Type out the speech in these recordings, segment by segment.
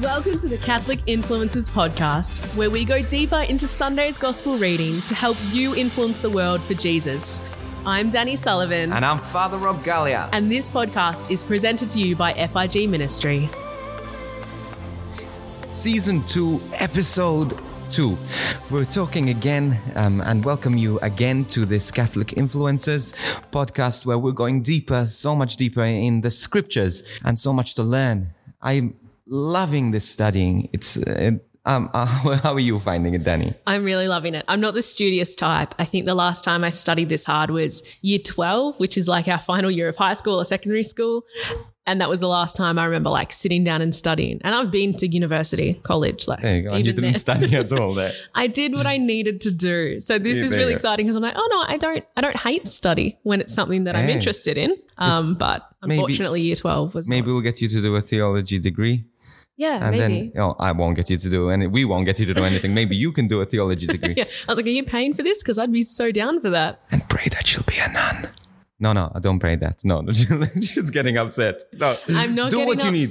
Welcome to the Catholic Influencers Podcast, where we go deeper into Sunday's gospel reading to help you influence the world for Jesus. I'm Danny Sullivan, And I'm Father Rob Galea. and this podcast is presented to you by FIG Ministry. Season 2, Episode 2. We're talking again um, and welcome you again to this Catholic Influencers podcast where we're going deeper, so much deeper in the scriptures and so much to learn. I'm loving this studying. It's. Uh, um, uh, how are you finding it, Danny? I'm really loving it. I'm not the studious type. I think the last time I studied this hard was year 12, which is like our final year of high school or secondary school. And that was the last time I remember like sitting down and studying. And I've been to university, college, like There you go. And you didn't there. study at all there. I did what I needed to do. So this Yeah, is really exciting because I'm like, oh no, I don't I don't hate study when it's something that I'm interested in. Um, but Maybe- unfortunately year 12 was Maybe not. we'll get you to do a theology degree. Yeah, And maybe. then, you know, I won't get you to do any, we won't get you to do anything. Maybe you can do a theology degree. yeah. I was like, are you paying for this? Because I'd be so down for that. and pray that she'll be a nun. No, no, I don't pray that. No, no, she's getting upset. No, I'm not do getting what you need.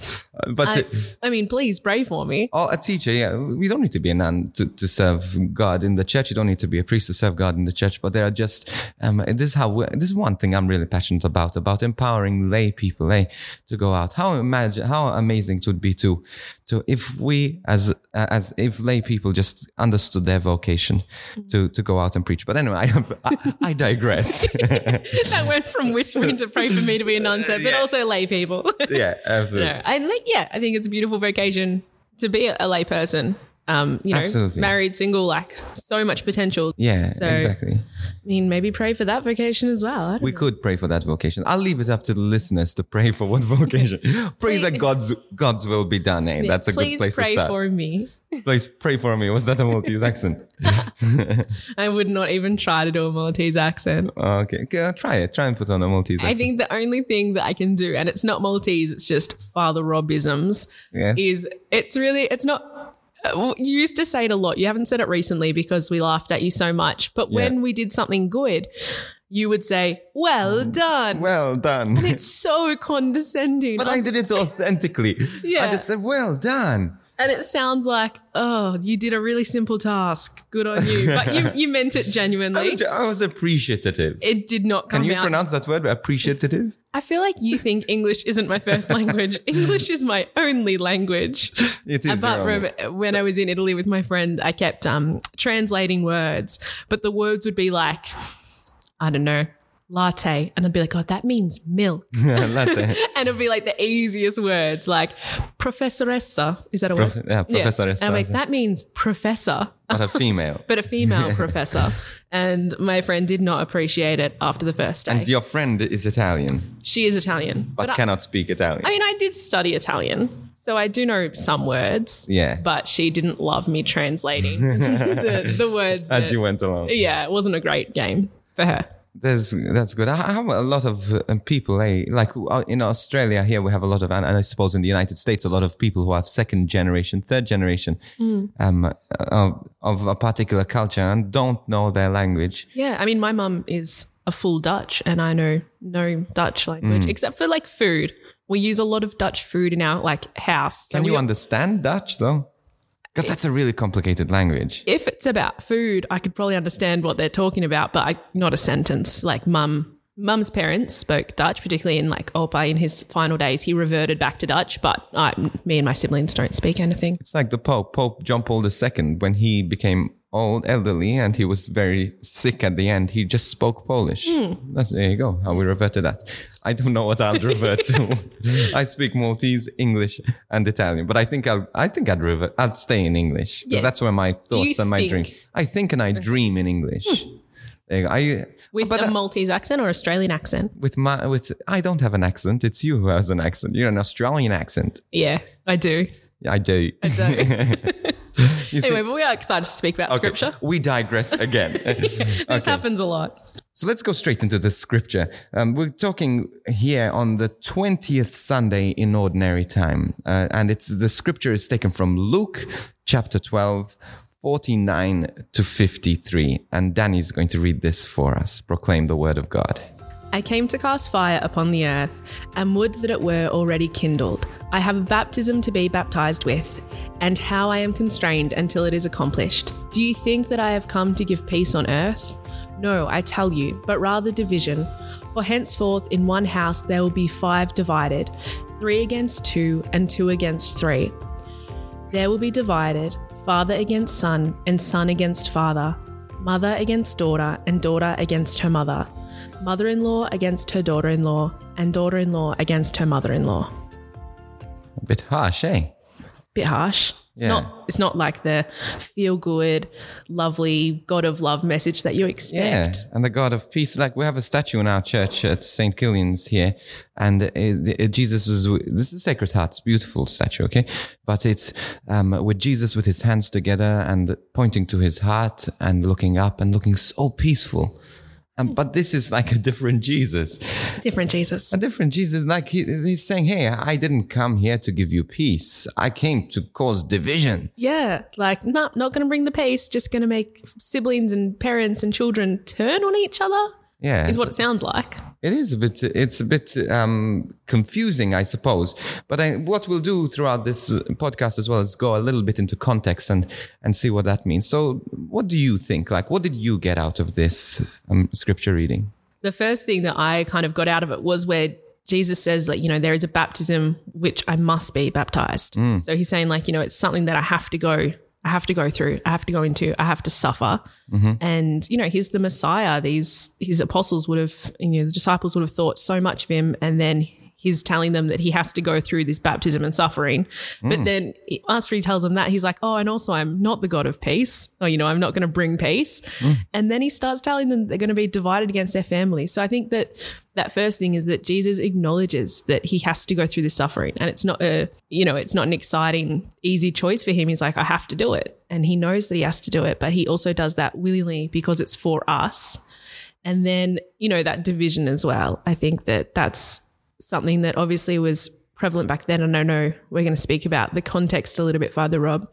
But I, I mean, please pray for me. oh, a teacher, yeah, we don't need to be a nun to, to serve God in the church. You don't need to be a priest to serve God in the church. But there are just um, this is how we, this is one thing I'm really passionate about about empowering lay people, eh, to go out. How imagine how amazing it would be to to if we as as if lay people just understood their vocation to to go out and preach. But anyway, I I, I digress. that went from whispering to pray for me to be a nun to, but also lay people. yeah, absolutely. no, I like, yeah, I think it's a beautiful vocation to be a, a lay person. Um, you know, Absolutely. married, single, like so much potential. Yeah, So- exactly. I mean, maybe pray for that vocation as well. We know. could pray for that vocation. I'll leave it up to the listeners to pray for what vocation. pray that God's God's will be done. Eh? Yeah, That's a good place to start. Please pray for me. Please pray for me. Was that a Maltese accent? I would not even try to do a Maltese accent. okay, okay, try it. Try and put on a Maltese Accent. I think the only thing that I can do, and it's not Maltese, it's just Father Robisms, Yes. is it's really, it's not. You used to say it a lot. You haven't said it recently because we laughed at you so much. But when we did something good, you would say, Well done. Mm. well done. And it's so condescending. but I did it authentically. I just said, well done. And it sounds like, Oh, you did a really simple task. Good on you. But you, you meant it I genuinely. was, I was appreciative. It did not come Can you out. pronounce that word? Appreciative? I feel like you think English isn't my first language. English is my only language. It is. But your own. rem- when I was in Italy with my friend, I kept um, translating words, but the words would be like, I don't know, latte. And I'd be like, oh, that means milk. Latte. and it'd be like the easiest words, like professoressa. Is that a word? yeah, professoressa. And I'm like, that means professor, But a female. but a female professor. And my friend did not appreciate it after the first day. And your friend is Italian, she is Italian. but I- cannot speak Italian. I mean, I did study Italian, so I do know some words. Yeah. But she didn't love me translating the, the words. as that- you went along. yeah, it wasn't a great game for her. There's, that's good. I have a lot of uh, people, eh, like uh, in Australia here, we have a lot of, and I suppose in the United States, a lot of people who have second generation, third generation um, uh, of, of a particular culture and don't know their language. Yeah, I mean, my mum is a full Dutch, and I know no Dutch language Mm. except for like food. We use a lot of Dutch food in our like house. So Can you understand Dutch though? Because that's a really complicated language. if it's about food, I could probably understand what they're talking about, but I, not a sentence. Like mum, mum's parents spoke Dutch, particularly in like Opa in his final days. He reverted back to Dutch, but I, me and my siblings don't speak anything. It's like the Pope, Pope John Paul II, when he became old, elderly, and he was very sick at the end, he just spoke Polish. Hmm. That's, there you go, how we revert to that. I don't know what I'll revert to. I speak Maltese, English, and Italian, but I think I'll, I think I'd revert, I'd stay in English because Yeah. that's where my thoughts and my think- dream. I think and I dream in English. Hmm. Go. I, With a Maltese accent or Australian accent? with my, with, I don't have an accent. It's you who has an accent. You're an Australian accent. Yeah, I do. Yeah, I do. I do. See- anyway, but we are excited to speak about Okay, scripture. We digress again. This happens a lot. So let's go straight into the scripture. Um, we're talking here on the 20th Sunday in ordinary time. Uh, and it's the scripture is taken from Luke chapter 12, 49 to 53. And Danny's going to read this for us. Proclaim the word of God. I came to cast fire upon the earth, and would that it were already kindled, I have a baptism to be baptized with, and how I am constrained until it is accomplished. Do you think that I have come to give peace on earth? No, I tell you, but rather division. For henceforth in one house there will be five divided, three against two, and two against three. There will be divided, father against son, and son against father, mother against daughter, and daughter against her mother, mother in law against her daughter in law, and daughter in law against her mother in law. Bit harsh, eh? Bit harsh. It's Yeah. not it's not like the feel good, lovely God of love message that you expect. Yeah, and the God of peace. Like we have a statue in our church at St. Killian's here, and it, it- Jesus is this is Sacred Heart. It's beautiful statue, okay, but it's um, with Jesus with his hands together and pointing to his heart and looking up and looking so peaceful. Um, but this is like a different Jesus. Different Jesus. A different Jesus, like he, he's saying, "Hey, I didn't come here to give you peace. I came to cause division." Yeah, like no, not going to bring the peace. Just going to make siblings and parents and children turn on each other. Yeah, Is what it sounds like. It is a bit. It's a bit um, confusing, I suppose. But I, what we'll do throughout this uh, podcast as well is go a little bit into context and and see what that means. So, what do you think? Like, what did you get out of this um, scripture reading? The first thing that I kind of got out of it was where Jesus says, like, you know, there is a baptism which I must be baptized. So he's saying, like, you know, it's something that I have to go, I have to go through, I have to go into, I have to suffer. Mm-hmm. And, you know, he's the Messiah. These, his apostles would have, you know, the disciples would have thought so much of him. And then he's telling them that he has to go through this baptism and suffering. But mm. then after he tells them that, he's like, oh, and also I'm not the God of peace. Or, you know, I'm not going to bring peace. Mm. And then he starts telling them they're going to be divided against their family. So I think that that first thing is that Jesus acknowledges that he has to go through this suffering. And it's not a, you know, it's not an exciting, easy choice for him. He's like, I have to do it. And he knows that he has to do it, but he also does that willingly because it's for us. And then, you know, that division as well. I think that that's something that obviously was prevalent back then. And I know we're going to speak about the context a little bit further, Rob,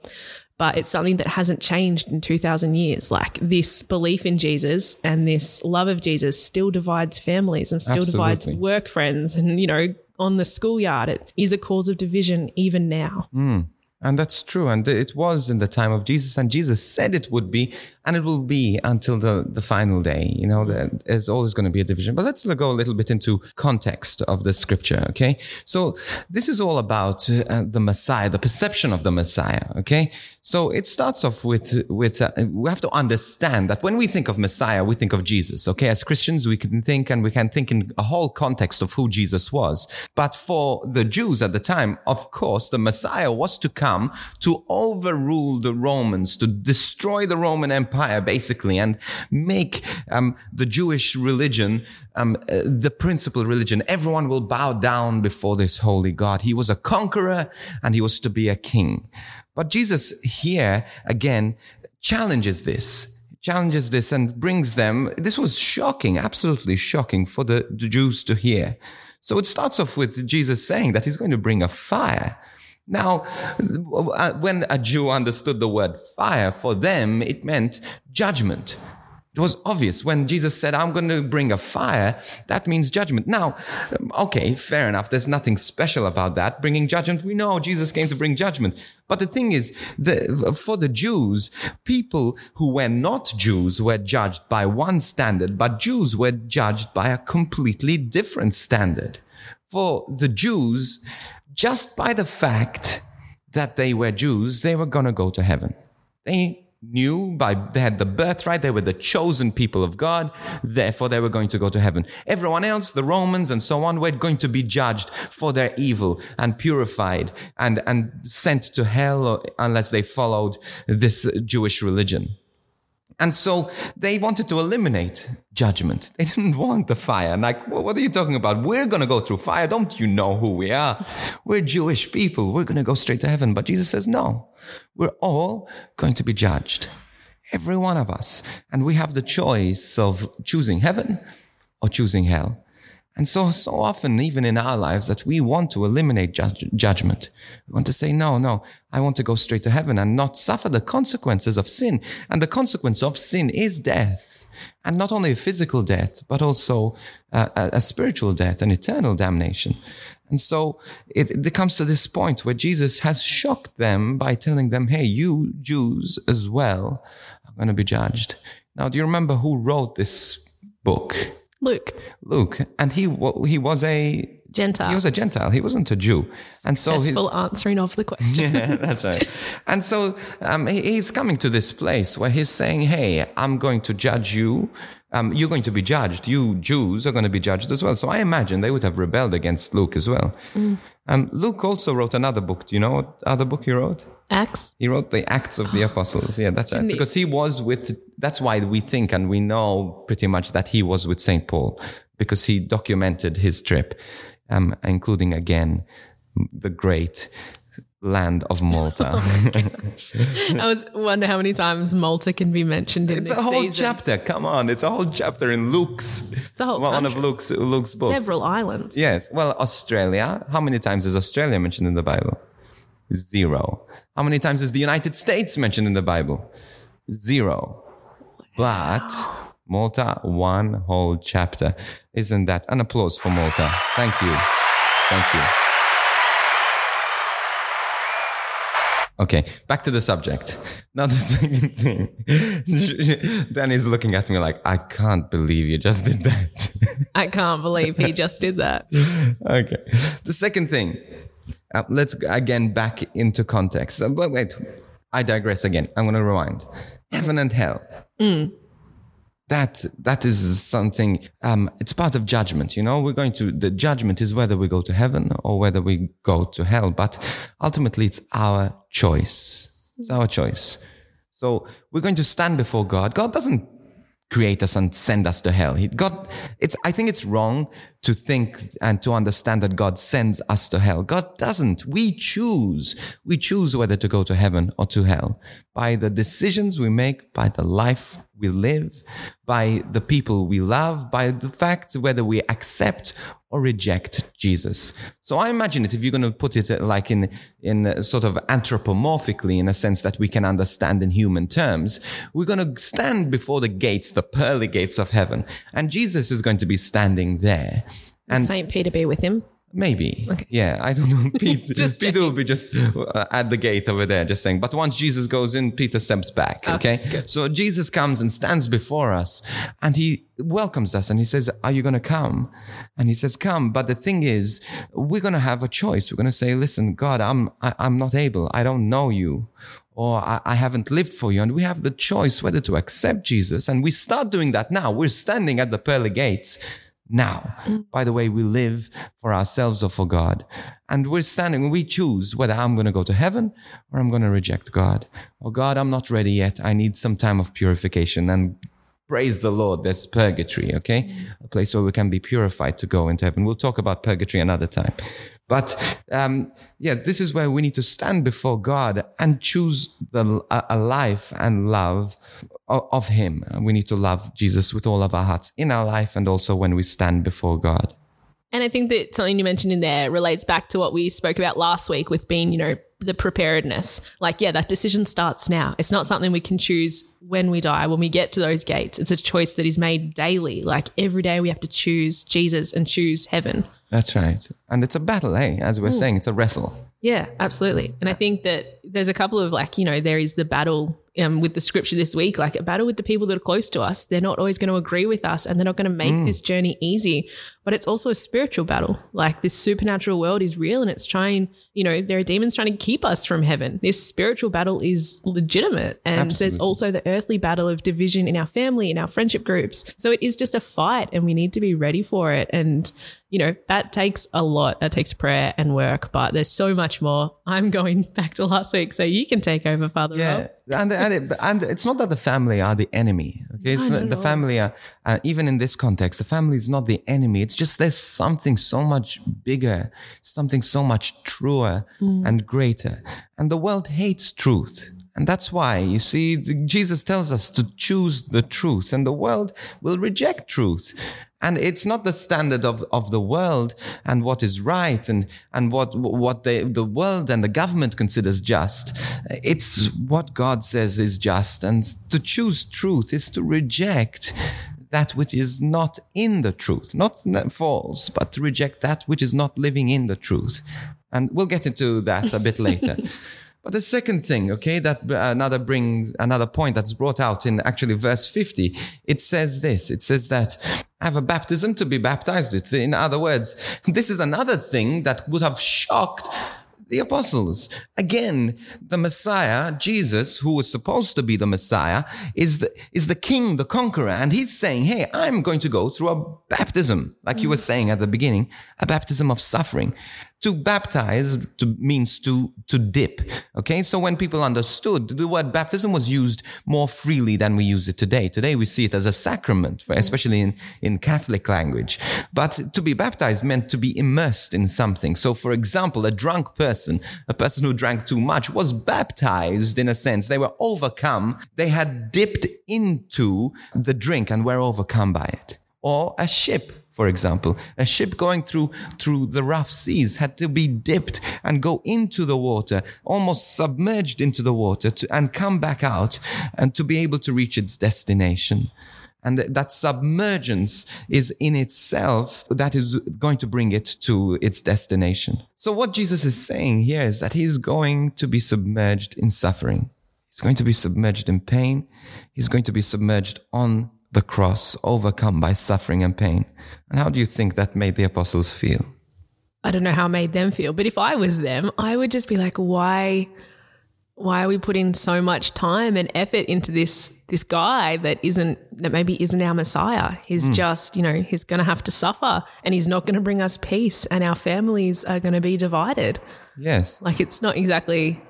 but it's something that hasn't changed in 2000 years. Like this belief in Jesus and this love of Jesus still divides families and still divides work friends. And, you know, on the schoolyard, it is a cause of division even now. Hmm. And that's true. And it was in the time of Jesus, and Jesus said it would be, and it will be until the, the final day. You know, there's always going to be a division. But let's go a little bit into context of the scripture, okay? So this is all about uh, the Messiah, the perception of the Messiah, okay? So it starts off with, with uh, we have to understand that when we think of Messiah, we think of Jesus, okay? As Christians, we can think and we can think in a whole context of who Jesus was. But for the Jews at the time, of course, the Messiah was to come to overrule the Romans, to destroy the Roman Empire, basically, and make um, the Jewish religion um, uh, the principal religion. Everyone will bow down before this holy God. He was a conqueror and he was to be a king. But Jesus here again challenges this challenges this and brings them. This was shocking, absolutely shocking for the, the Jews to hear. So it starts off with Jesus saying that he's going to bring a fire. Now, uh, when a Jew understood the word fire, for them it meant judgment. It was obvious when Jesus said, I'm going to bring a fire, that means judgment. Now, okay, fair enough. There's nothing special about that. Bringing judgment, we know Jesus came to bring judgment. But the thing is, the, for the Jews, people who were not Jews were judged by one standard, but Jews were judged by a completely different standard. For the Jews, just by the fact that they were Jews, they were going to go to heaven. They knew by they had the birthright they were the chosen people of god therefore they were going to go to heaven everyone else the romans and so on were going to be judged for their evil and purified and and sent to hell unless they followed this jewish religion and so they wanted to eliminate judgment. They didn't want the fire. Like, what are you talking about? We're going to go through fire. Don't you know who we are? We're Jewish people. We're going to go straight to heaven. But Jesus says, no, we're all going to be judged. Every one of us. And we have the choice of choosing heaven or choosing hell. And so, so often, even in our lives, that we want to eliminate judgment. We want to say, no, no, I want to go straight to heaven and not suffer the consequences of sin. And the consequence of sin is death. And not only a physical death, but also a, a, a spiritual death, an eternal damnation. And so it, it comes to this point where Jesus has shocked them by telling them, hey, you Jews as well are going to be judged. Now, do you remember who wrote this book? Luke, Luke. And he, he was a Gentile. he was a Gentile. He wasn't a Jew. And so his, answering of the question. yeah, that's right. And so um, he- he's coming to this place where he's saying, Hey, I'm going to judge you. Um, you're going to be judged. You Jews are going to be judged as well. So I imagine they would have rebelled against Luke as well. Um, Luke also wrote another book. Do you know what other book he wrote? Acts. He wrote the Acts of the Apostles. Yeah, that's right. Because he was with, that's why we think and we know pretty much that he was with St. Paul because he documented his trip, um, including again the great land of Malta. I was wonder how many times Malta can be mentioned in it's this a whole season. chapter. Come on. It's a whole chapter in Luke's, It's a whole one of. Luke's, Luke's books. Several islands. Yes. Well, Australia. How many times is Australia mentioned in the Bible? Zero. How many times is the United States mentioned in the Bible? Zero. But Malta, one whole chapter. Isn't that an applause for Malta? Thank you. Thank you. Okay, back to the subject. Now, the second thing. Danny's looking at me like, I can't believe you just did that. I can't believe he just did that. okay. The second thing, uh, let's again back into context. Uh, but wait, I digress again. I'm going to rewind. Heaven and hell. That that is something. Um, it's part of judgment. You know, we're going to. The judgment is whether we go to heaven or whether we go to hell. But ultimately, it's our choice. It's our choice. So we're going to stand before God. God doesn't create us and send us to hell. He, God, it's, I think it's wrong to think and to understand that God sends us to hell. God doesn't. We choose. We choose whether to go to heaven or to hell by the decisions we make, by the life we live, by the people we love, by the fact whether we accept or reject Jesus. So I imagine it if you're going to put it uh, like in in uh, sort of anthropomorphically in a sense that we can understand in human terms, we're going to stand before the gates, the pearly gates of heaven, and Jesus is going to be standing there. And Saint Peter be with him. Maybe. Yeah, I don't know. Peter, Peter will be just uh, at the gate over there, just saying. But once Jesus goes in, Peter steps back. Okay. so Jesus comes and stands before us and he welcomes us and he says, Are you going to come? And he says, Come. But the thing is, we're going to have a choice. We're going to say, Listen, God, I'm, I, I'm not able. I don't know you or I, I haven't lived for you. And we have the choice whether to accept Jesus. And we start doing that now. We're standing at the pearly gates now. By the way, we live for ourselves or for God. And we're standing, we choose whether I'm going to go to heaven or I'm going to reject God. Or God, I'm not ready yet. I need some time of purification. And praise the Lord, there's purgatory, okay? A place where we can be purified to go into heaven. We'll talk about purgatory another time. But um, yeah, this is where we need to stand before God and choose the, a, a life and love of Him. We need to love Jesus with all of our hearts in our life and also when we stand before God. And I think that something you mentioned in there relates back to what we spoke about last week with being, you know, the preparedness. Like, yeah, that decision starts now. It's not something we can choose when we die, when we get to those gates. It's a choice that is made daily. Like every day we have to choose Jesus and choose heaven. That's right. And it's a battle, eh? As we're saying, it's a wrestle. Yeah, absolutely. And I think that there's a couple of like, you know, there is the battle um, with the scripture this week, like a battle with the people that are close to us. They're not always going to agree with us and they're not going to make this journey easy. But it's also a spiritual battle. Like this supernatural world is real and it's trying, you know, there are demons trying to keep us from heaven. This spiritual battle is legitimate. And there's also the earthly battle of division in our family, in our friendship groups. So it is just a fight and we need to be ready for it. And, you know, that takes a lot. That takes prayer and work, but there's so much more. I'm going back to last week, so you can take over, Father Yeah, Rob. and and, it, and it's not that the family are the enemy. Okay, it's not the family are uh, even in this context. The family is not the enemy. It's just there's something so much bigger, something so much truer Mm. and greater. And the world hates truth. And that's why, you see, Jesus tells us to choose the truth, and the world will reject truth. And it's not the standard of, of the world and what is right and, and what, what the, the world and the government considers just. It's what God says is just. And to choose truth is to reject that which is not in the truth, not false, but to reject that which is not living in the truth. And we'll get into that a bit later. But the second thing, okay, that uh, another brings another point that's brought out in actually verse 50. It says this. It says that I have a baptism to be baptized with. In other words, this is another thing that would have shocked the apostles. Again, the Messiah, Jesus, who was supposed to be the Messiah, is the, is the king, the conqueror. And he's saying, Hey, I'm going to go through a baptism, like you were mm. saying at the beginning, a baptism of suffering to baptize to, means to to dip okay? So when people understood the word baptism was used more freely than we use it today. Today we see it as a sacrament mm-hmm. especially in in catholic language. But to be baptized meant to be immersed in something. So for example a drunk person a person who drank too much was baptized in a sense. They were overcome. They had dipped into the drink and were overcome by it. Or a ship for example. A ship going through, through the rough seas had to be dipped and go into the water, almost submerged into the water to, and come back out and to be able to reach its destination. And that submergence is in itself that is going to bring it to its destination. So what Jesus is saying here is that he's going to be submerged in suffering. He's going to be submerged in pain. He's going to be submerged on the cross, overcome by suffering and pain. And how do you think that made the apostles feel? I don't know how it made them feel, but if I was them, I would just be like, why why are we putting so much time and effort into this this guy that isn't that maybe isn't our messiah he's mm. just you know he's going to have to suffer and he's not going to bring us peace and our families are going to be divided yes like it's not exactly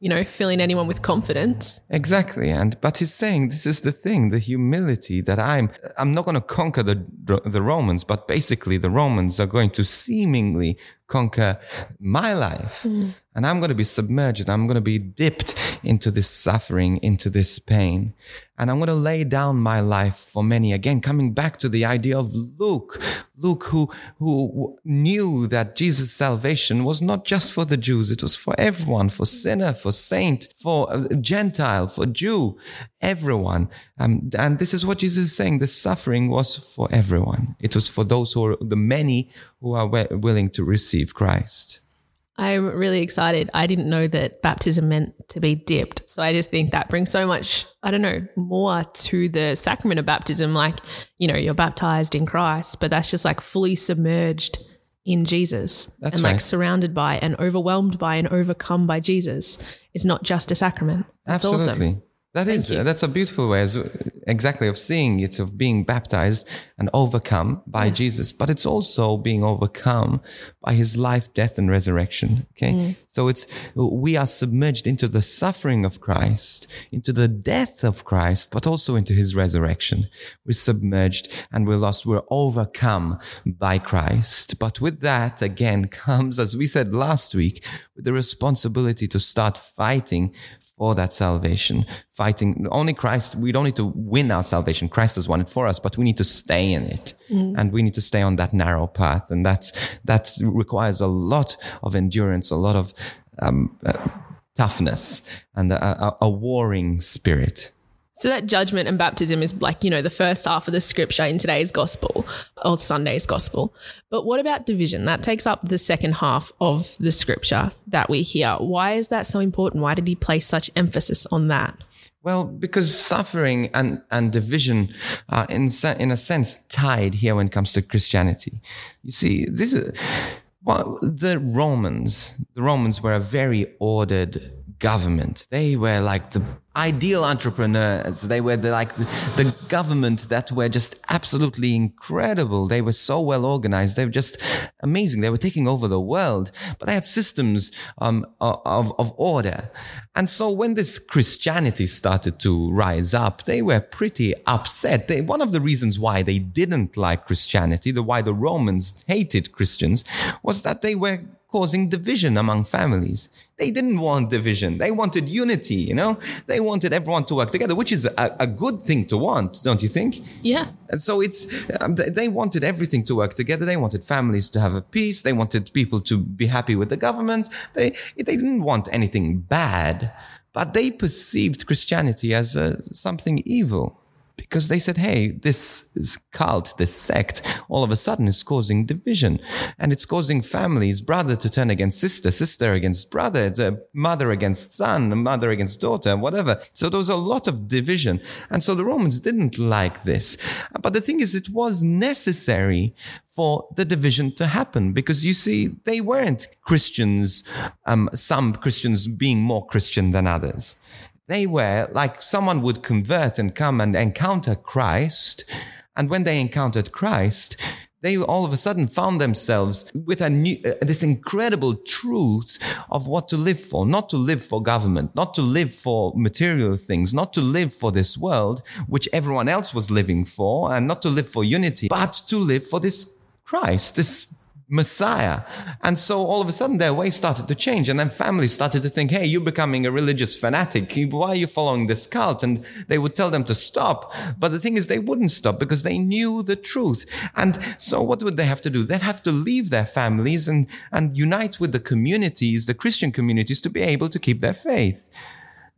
you know, filling anyone with confidence. Exactly. And but he's saying this is the thing, the humility that I'm I'm not going to conquer the the Romans, but basically the Romans are going to seemingly conquer my life. Mm. And I'm going to be submerged. I'm going to be dipped into this suffering, into this pain. And I'm going to lay down my life for many. Again, coming back to the idea of Luke, Luke, who, who knew that Jesus' salvation was not just for the Jews. It was for everyone, for sinner, for saint, for Gentile, for Jew, everyone. Um, and this is what Jesus is saying. The suffering was for everyone. It was for those who are the many who are willing to receive Christ. I'm really excited. I didn't know that baptism meant to be dipped. So I just think that brings so much, I don't know, more to the sacrament of baptism. Like, you know, you're baptized in Christ, but that's just like fully submerged in Jesus that's and like surrounded by and overwhelmed by and overcome by Jesus. It's not just a sacrament. That's Absolutely. Awesome. That is, that's a beautiful way as, exactly of seeing it, of being baptized and overcome by yeah. Jesus. But it's also being overcome by his life, death, and resurrection. Okay. Mm. So it's, we are submerged into the suffering of Christ, into the death of Christ, but also into his resurrection. We're submerged and we're lost. We're overcome by Christ. But with that again comes, as we said last week, with the responsibility to start fighting for that salvation, fighting only Christ. We don't need to win our salvation. Christ has won it for us, but we need to stay in it. Mm. And we need to stay on that narrow path. And that's, that requires a lot of endurance, a lot of um, uh, toughness and a, a, a warring spirit. So that judgment and baptism is like, you know, the first half of the scripture in today's gospel or Sunday's gospel. But what about division? That takes up the second half of the scripture that we hear. Why is that so important? Why did he place such emphasis on that? Well, because suffering and, and division are in, in a sense tied here when it comes to Christianity. You see, this is, well, the Romans, the Romans were a very ordered government. They were like the ideal entrepreneurs. They were the, like the, the, government that were just absolutely incredible. They were so well organized. They were just amazing. They were taking over the world, but they had systems um, of, of order. And so when this Christianity started to rise up, they were pretty upset. They, one of the reasons why they didn't like Christianity, the why the Romans hated Christians, was that they were causing division among families. They didn't want division. They wanted unity, you know? They wanted everyone to work together, which is a, a good thing to want, don't you think? Yeah. And so it's, um, they wanted everything to work together. They wanted families to have a peace. They wanted people to be happy with the government. They, they didn't want anything bad, but they perceived Christianity as uh, something evil because they said, hey, this cult, this sect, all of a sudden is causing division and it's causing families, brother to turn against sister, sister against brother, mother against son, mother against daughter, whatever. So there was a lot of division. And so the Romans didn't like this. But the thing is, it was necessary for the division to happen because you see, they weren't Christians, um, some Christians being more Christian than others. They were like someone would convert and come and encounter Christ. And when they encountered Christ, they all of a sudden found themselves with a new, uh, this incredible truth of what to live for, not to live for government, not to live for material things, not to live for this world, which everyone else was living for, and not to live for unity, but to live for this Christ, this Messiah. And so all of a sudden their ways started to change. And then families started to think, hey, you're becoming a religious fanatic. Why are you following this cult? And they would tell them to stop. But the thing is, they wouldn't stop because they knew the truth. And so what would they have to do? They'd have to leave their families and, and unite with the communities, the Christian communities, to be able to keep their faith.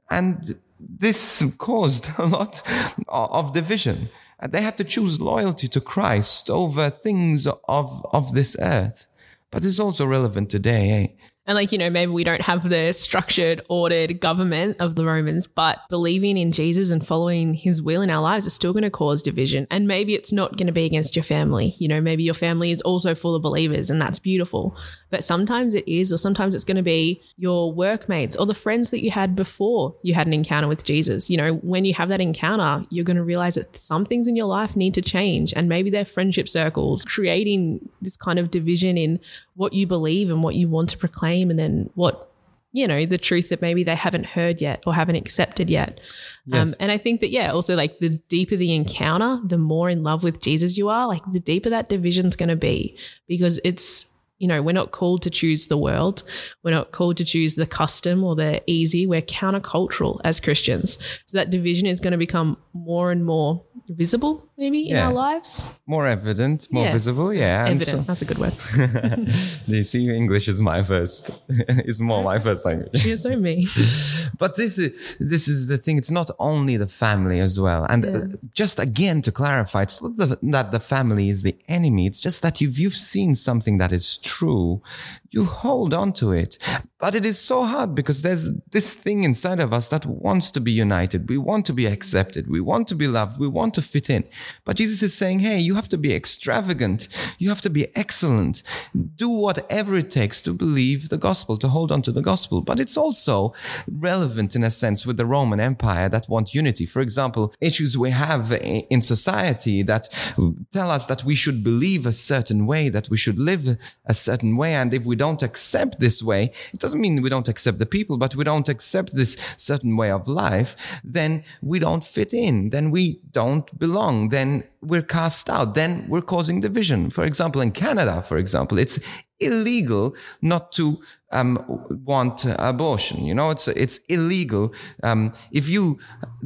And this caused a lot of division. They had to choose loyalty to Christ over things of, of this earth. But it's also relevant today, eh? And like, you know, maybe we don't have the structured, ordered government of the Romans, but believing in Jesus and following his will in our lives is still going to cause division. And maybe it's not going to be against your family. You know, maybe your family is also full of believers and that's beautiful. But sometimes it is, or sometimes it's going to be your workmates or the friends that you had before you had an encounter with Jesus. You know, when you have that encounter, you're going to realize that some things in your life need to change. And maybe they're friendship circles, creating this kind of division in what you believe and what you want to proclaim and then what you know the truth that maybe they haven't heard yet or haven't accepted yet yes. um, and i think that yeah also like the deeper the encounter the more in love with jesus you are like the deeper that division's going to be because it's you know, we're not called to choose the world. We're not called to choose the custom or the easy. We're countercultural as Christians. So that division is going to become more and more visible, maybe in our lives. More evident, more yeah. visible. Yeah. Evident. So, That's a good word. Do you see English is my first, is more my first language. Yeah, so me. but this is, this is the thing. It's not only the family as well. And uh, yeah. just again, to clarify, it's not the, that the family is the enemy. It's just that you've, you've seen something that is true, you hold on to it. But it is so hard because there's this thing inside of us that wants to be united. We want to be accepted. We want to be loved. We want to fit in. But Jesus is saying, hey, you have to be extravagant. You have to be excellent. Do whatever it takes to believe the gospel, to hold on to the gospel. But it's also relevant in a sense with the Roman Empire that want unity. For example, issues we have in society that tell us that we should believe a certain way, that we should live a certain way. And if we don't accept this way, it doesn't mean we don't accept the people, but we don't accept this certain way of life, then we don't fit in. Then we don't belong. Then we're cast out. Then we're causing division. For example, in Canada, for example, it's illegal not to um, want abortion. You know, it's it's illegal. Um, if you,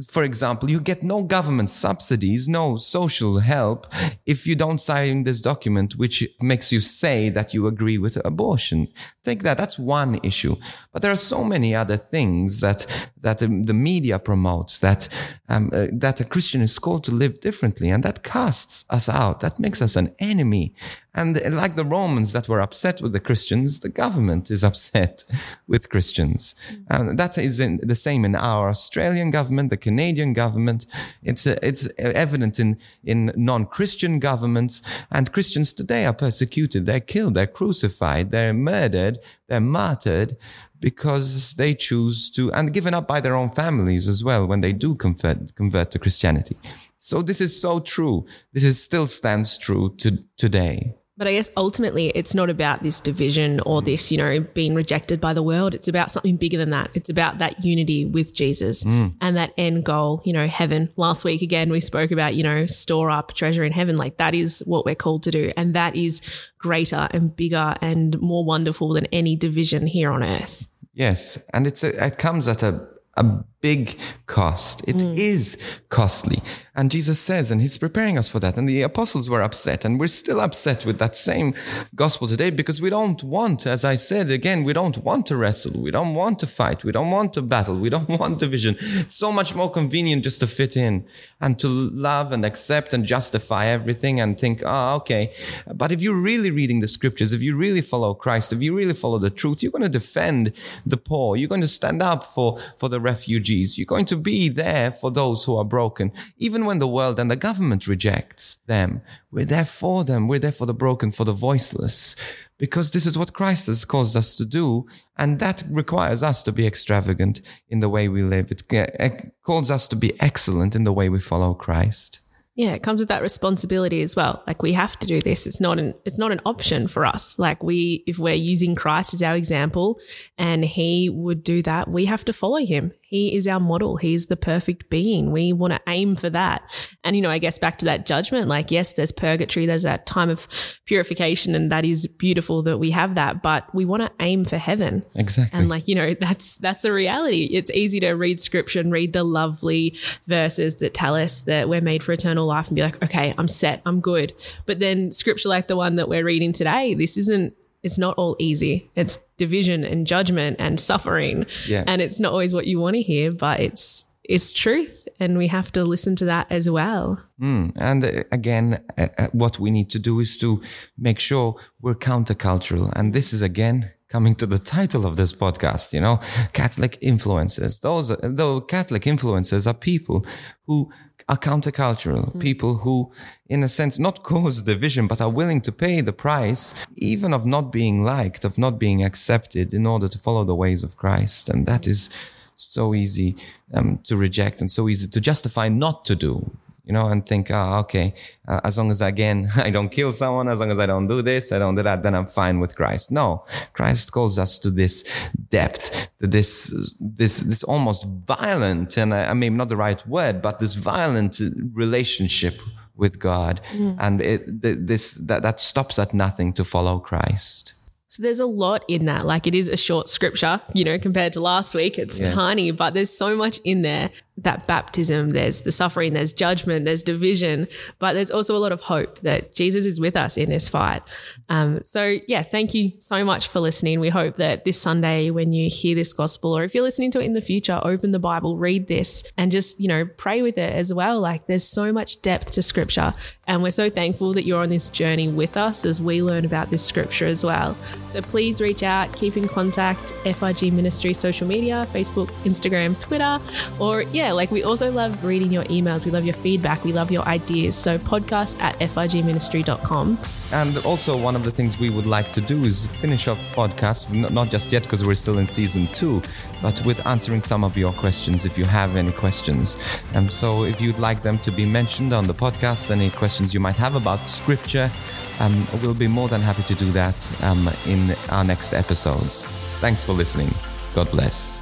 for example, you get no government subsidies, no social help if you don't sign this document, which makes you say that you agree with abortion. Think that that's one issue, but there are so many other things that that um, the media promotes that um, uh, that a Christian is called to live differently, and that casts us out. That makes us an enemy. And like the Romans that were upset with the Christians, the government is upset with Christians. And that is in, the same in our Australian government, the Canadian government. It's, uh, it's evident in, in non-Christian governments. And Christians today are persecuted. They're killed. They're crucified. They're murdered. They're martyred because they choose to, and given up by their own families as well when they do convert, convert to Christianity. So this is so true. This is still stands true to today. But I guess ultimately it's not about this division or this, you know, being rejected by the world. It's about something bigger than that. It's about that unity with Jesus mm. and that end goal, you know, heaven. Last week again we spoke about, you know, store up treasure in heaven. Like that is what we're called to do. And that is greater and bigger and more wonderful than any division here on earth. Yes, and it's a, it comes at a a big cost. It mm. is costly. And Jesus says, and he's preparing us for that. And the apostles were upset, and we're still upset with that same gospel today because we don't want, as I said again, we don't want to wrestle. We don't want to fight. We don't want to battle. We don't want division. It's so much more convenient just to fit in and to love and accept and justify everything and think, oh, okay. But if you're really reading the scriptures, if you really follow Christ, if you really follow the truth, you're going to defend the poor. You're going to stand up for, for the refugees. You're going to be there for those who are broken. Even when the world and the government rejects them, we're there for them. We're there for the broken, for the voiceless, because this is what Christ has caused us to do. And that requires us to be extravagant in the way we live. It eh, eh, calls us to be excellent in the way we follow Christ. Yeah, it comes with that responsibility as well. Like we have to do this. It's not an it's not an option for us. Like we if we're using Christ as our example and he would do that, we have to follow him. He is our model. He's the perfect being. We want to aim for that. And, you know, I guess back to that judgment, like, yes, there's purgatory, there's that time of purification, and that is beautiful that we have that, but we want to aim for heaven. Exactly. And, like, you know, that's, that's a reality. It's easy to read scripture and read the lovely verses that tell us that we're made for eternal life and be like, okay, I'm set, I'm good. But then scripture like the one that we're reading today, this isn't it's not all easy. It's division and judgment and suffering. Yeah. And it's not always what you want to hear, but it's it's truth and we have to listen to that as well. Mm. And uh, again, uh, uh, what we need to do is to make sure we're countercultural. And this is again coming to the title of this podcast, you know, Catholic influencers. Those, though Catholic influencers are people who are countercultural, mm. people who, in a sense, not cause division, but are willing to pay the price, even of not being liked, of not being accepted in order to follow the ways of Christ. And that is so easy um, to reject and so easy to justify not to do you know, and think, oh, okay, uh, as long as again I don't kill someone, as long as I don't do this, I don't do that, then I'm fine with Christ. No, Christ calls us to this depth, to this, this, this almost violent, and I, I mean not the right word, but this violent relationship with God, mm. and it, this that that stops at nothing to follow Christ. So there's a lot in that. Like it is a short scripture, you know, compared to last week. It's yes. tiny, but there's so much in there that baptism, there's the suffering, there's judgment, there's division, but there's also a lot of hope that Jesus is with us in this fight. Um, so, yeah, thank you so much for listening. We hope that this Sunday, when you hear this gospel, or if you're listening to it in the future, open the Bible, read this, and just, you know, pray with it as well. Like there's so much depth to scripture. And we're so thankful that you're on this journey with us as we learn about this scripture as well. So please reach out, keep in contact, FIG Ministry social media, Facebook, Instagram, Twitter, or yeah, like we also love reading your emails. We love your feedback. We love your ideas. So podcast at figministry.com. And also one of the things we would like to do is finish off podcast, not just yet because we're still in season two, but with answering some of your questions if you have any questions. And so if you'd like them to be mentioned on the podcast, any questions you might have about scripture, um, we'll be more than happy to do that um, in our next episodes. Thanks for listening. God bless.